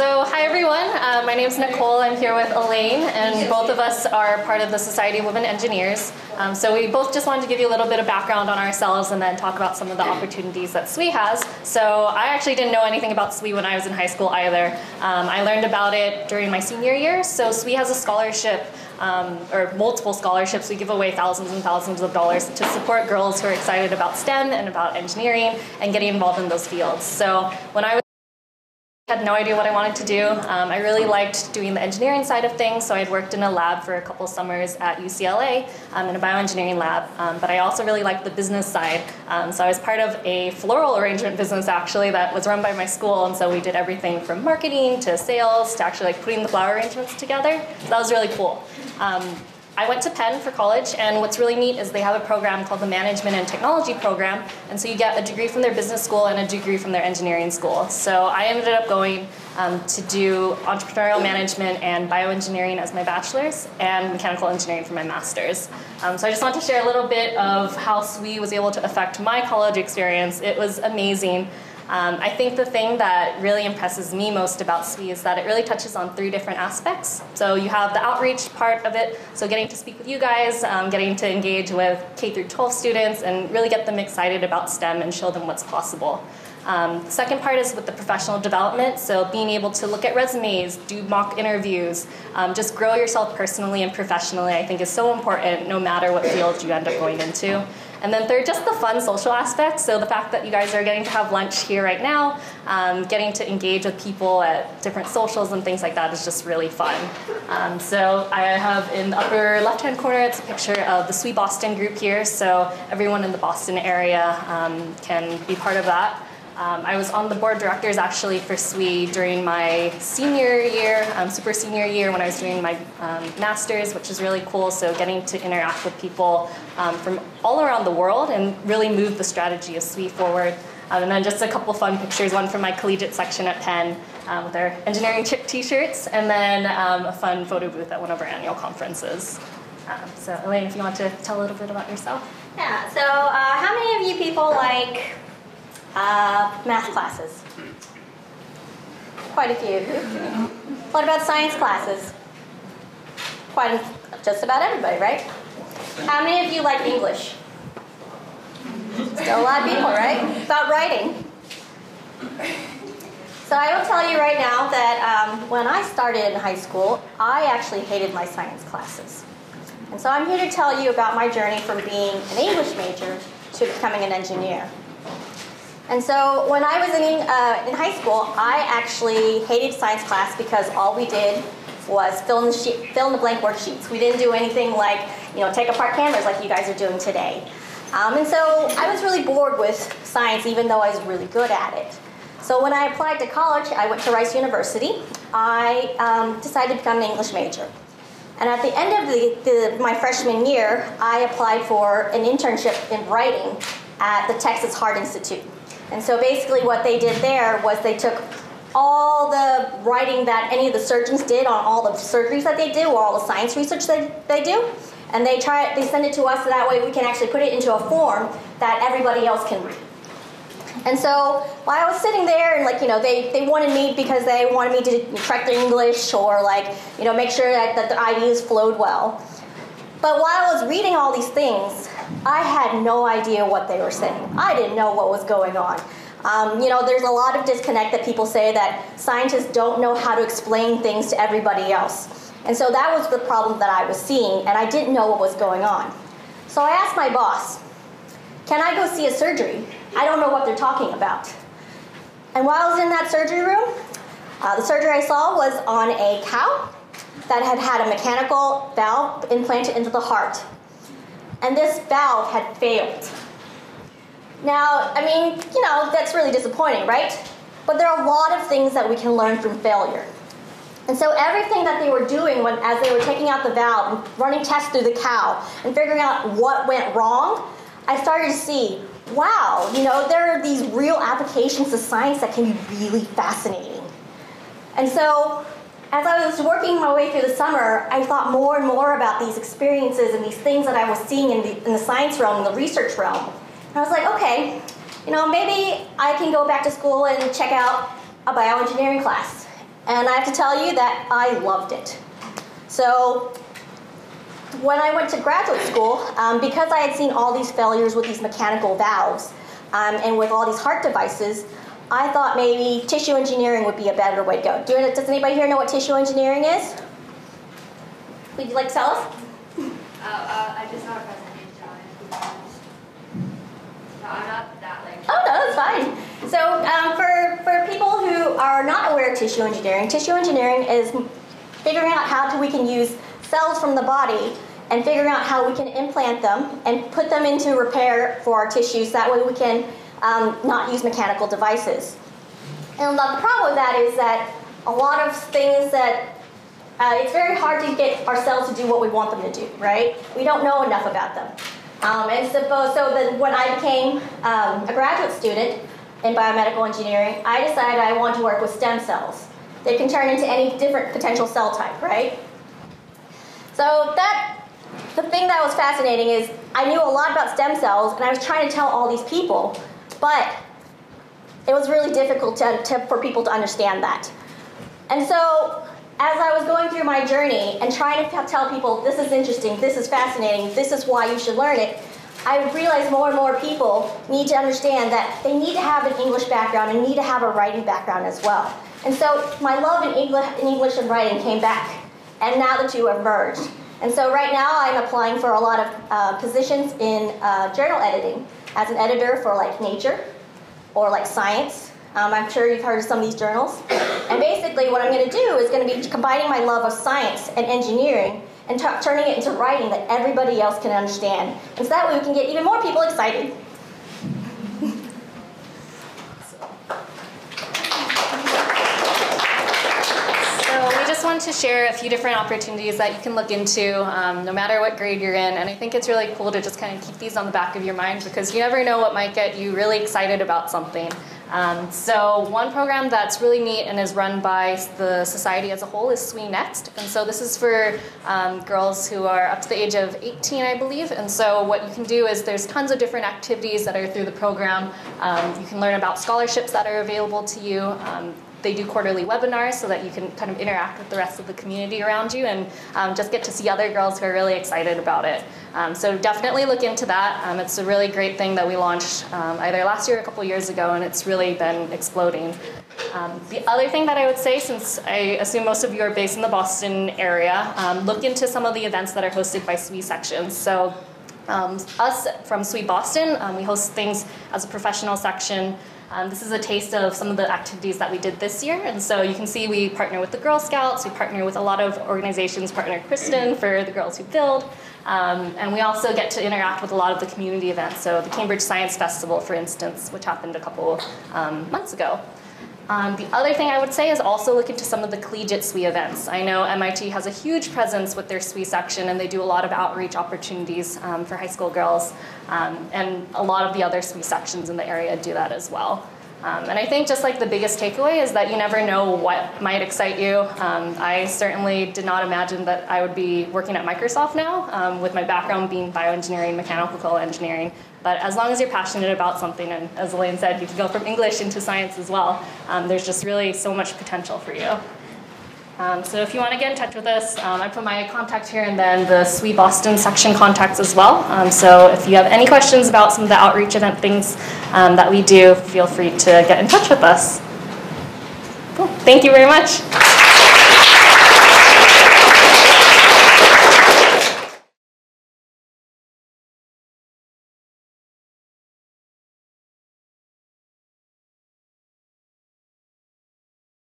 So, hi everyone. Uh, my name is Nicole. I'm here with Elaine, and both of us are part of the Society of Women Engineers. Um, so, we both just wanted to give you a little bit of background on ourselves and then talk about some of the opportunities that SWE has. So, I actually didn't know anything about SWE when I was in high school either. Um, I learned about it during my senior year. So, SWE has a scholarship um, or multiple scholarships. We give away thousands and thousands of dollars to support girls who are excited about STEM and about engineering and getting involved in those fields. So when I was had no idea what I wanted to do. Um, I really liked doing the engineering side of things, so I'd worked in a lab for a couple summers at UCLA um, in a bioengineering lab. Um, but I also really liked the business side, um, so I was part of a floral arrangement business actually that was run by my school, and so we did everything from marketing to sales to actually like putting the flower arrangements together. So that was really cool. I went to Penn for college, and what's really neat is they have a program called the Management and Technology Program, and so you get a degree from their business school and a degree from their engineering school. So I ended up going um, to do entrepreneurial management and bioengineering as my bachelor's, and mechanical engineering for my master's. Um, so I just want to share a little bit of how SWE was able to affect my college experience. It was amazing. Um, I think the thing that really impresses me most about SWE is that it really touches on three different aspects. So you have the outreach part of it, so getting to speak with you guys, um, getting to engage with K through 12 students, and really get them excited about STEM and show them what's possible. Um, second part is with the professional development, so being able to look at resumes, do mock interviews, um, just grow yourself personally and professionally, I think is so important no matter what field you end up going into. And then third, just the fun social aspect. So the fact that you guys are getting to have lunch here right now, um, getting to engage with people at different socials and things like that is just really fun. Um, so I have in the upper left-hand corner, it's a picture of the SWE Boston group here. So everyone in the Boston area um, can be part of that. Um, I was on the board of directors actually for SWE during my senior year, um, super senior year, when I was doing my um, master's, which is really cool. So, getting to interact with people um, from all around the world and really move the strategy of SWE forward. Um, and then just a couple fun pictures one from my collegiate section at Penn um, with our engineering chip t shirts, and then a fun photo booth at one of our annual conferences. so, Elaine, if you want to tell a little bit about yourself. Yeah, so uh, how many of you people like uh, math classes? Quite a few. What about science classes? Quite a, just about everybody, right? How many of you like English? Still a lot of people, right? About writing. So I will tell you right now that um, when I started in high school, I actually hated my science classes. And so I'm here to tell you about my journey from being an English major to becoming an engineer. And so when I was in, uh, in high school, I actually hated science class because all we did was fill in the sheet, fill in the blank worksheets. We didn't do anything like you know take apart cameras like you guys are doing today. Um, and so I was really bored with science, even though I was really good at it. So when I applied to college, I went to Rice University. I um, decided to become an English major. And at the end of the, the, my freshman year, I applied for an internship in writing at the Texas Heart Institute. And so basically what they did there was they took all the writing that any of the surgeons did on all the surgeries that they do or all the science research that they do and they try it, they send it to us so that way we can actually put it into a form that everybody else can read. And so while I was sitting there and like you know they, they wanted me because they wanted me to correct their English or like you know make sure that, that the ideas flowed well. But while I was reading all these things I had no idea what they were saying. I didn't know what was going on. Um, you know, there's a lot of disconnect that people say that scientists don't know how to explain things to everybody else. And so that was the problem that I was seeing, and I didn't know what was going on. So I asked my boss, Can I go see a surgery? I don't know what they're talking about. And while I was in that surgery room, uh, the surgery I saw was on a cow that had had a mechanical valve implanted into the heart and this valve had failed. Now, I mean, you know, that's really disappointing, right? But there are a lot of things that we can learn from failure. And so everything that they were doing when, as they were taking out the valve and running tests through the cow and figuring out what went wrong, I started to see, wow, you know, there are these real applications to science that can be really fascinating. And so as I was working my way through the summer, I thought more and more about these experiences and these things that I was seeing in the, in the science realm, in the research realm. And I was like, okay, you know, maybe I can go back to school and check out a bioengineering class. And I have to tell you that I loved it. So when I went to graduate school, um, because I had seen all these failures with these mechanical valves um, and with all these heart devices, I thought maybe tissue engineering would be a better way to go. Do, does anybody here know what tissue engineering is? Would you like to tell us? Uh, uh, I just saw a presentation on it. No, I'm not that like. Oh no, that's fine. So um, for for people who are not aware of tissue engineering, tissue engineering is figuring out how to, we can use cells from the body and figuring out how we can implant them and put them into repair for our tissues. That way we can um, not use mechanical devices. And the problem with that is that a lot of things that uh, it's very hard to get ourselves to do what we want them to do, right? We don't know enough about them. Um, and so, so then when I became um, a graduate student in biomedical engineering, I decided I want to work with stem cells. They can turn into any different potential cell type, right? So that the thing that was fascinating is I knew a lot about stem cells, and I was trying to tell all these people, but it was really difficult to, to, for people to understand that. And so, as I was going through my journey and trying to tell people, this is interesting, this is fascinating, this is why you should learn it, I realized more and more people need to understand that they need to have an English background and need to have a writing background as well. And so my love in English, in English and writing came back, and now the two have merged. And so right now I'm applying for a lot of uh, positions in uh, journal editing as an editor for like Nature or like Science. Um, I'm sure you've heard of some of these journals. And basically what I'm going to do is going to be combining my love of science and engineering and t- turning it into writing that everybody else can understand. And so that way we can get even more people excited. just wanted to share a few different opportunities that you can look into um, no matter what grade you're in. And I think it's really cool to just kind of keep these on the back of your mind because you never know what might get you really excited about something. Um, so one program that's really neat and is run by the society as a whole is SWE Next. And so this is for um, girls who are up to the age of 18, I believe. And so what you can do is there's tons of different activities that are through the program. Um, you can learn about scholarships that are available to you. They do quarterly webinars so that you can kind of interact with the rest of the community around you and um, just get to see other girls who are really excited about it. Um, so definitely look into that. Um, it's a really great thing that we launched um, either last year or a couple years ago, and it's really been exploding. Um, the other thing that I would say, since I assume most of you are based in the Boston area, look into some of the events that are hosted by SWE sections. So um, us from SWE Boston, um, we host things as a professional section. Um, this is a taste of some of the activities that we did this year. And so you can see we partner with the Girl Scouts, we partner with a lot of organizations, partner Kristen for the Girls Who Build. Um, and we also get to interact with a lot of the community events. So the Cambridge Science Festival, for instance, which happened a couple um, months ago. Um, the other thing I would say is also look into some of the collegiate SWE events. I know MIT has a huge presence with their SWE section, and they do a lot of outreach opportunities um, for high school girls, um, and a lot of the other SWE sections in the area do that as well. Um, and I think just like the biggest takeaway is that you never know what might excite you. Um, I certainly did not imagine that I would be working at Microsoft now, um, with my background being bioengineering, mechanical engineering. But as long as you're passionate about something, and as Elaine said, you can go from English into science as well, um, there's just really so much potential for you. Um, so if you want to get in touch with us, um, I put my contact here and then the SWE Boston section contacts as well. Um, so if you have any questions about some of the outreach event things um, that we do, feel free to get in touch with us. Cool. Thank you very much.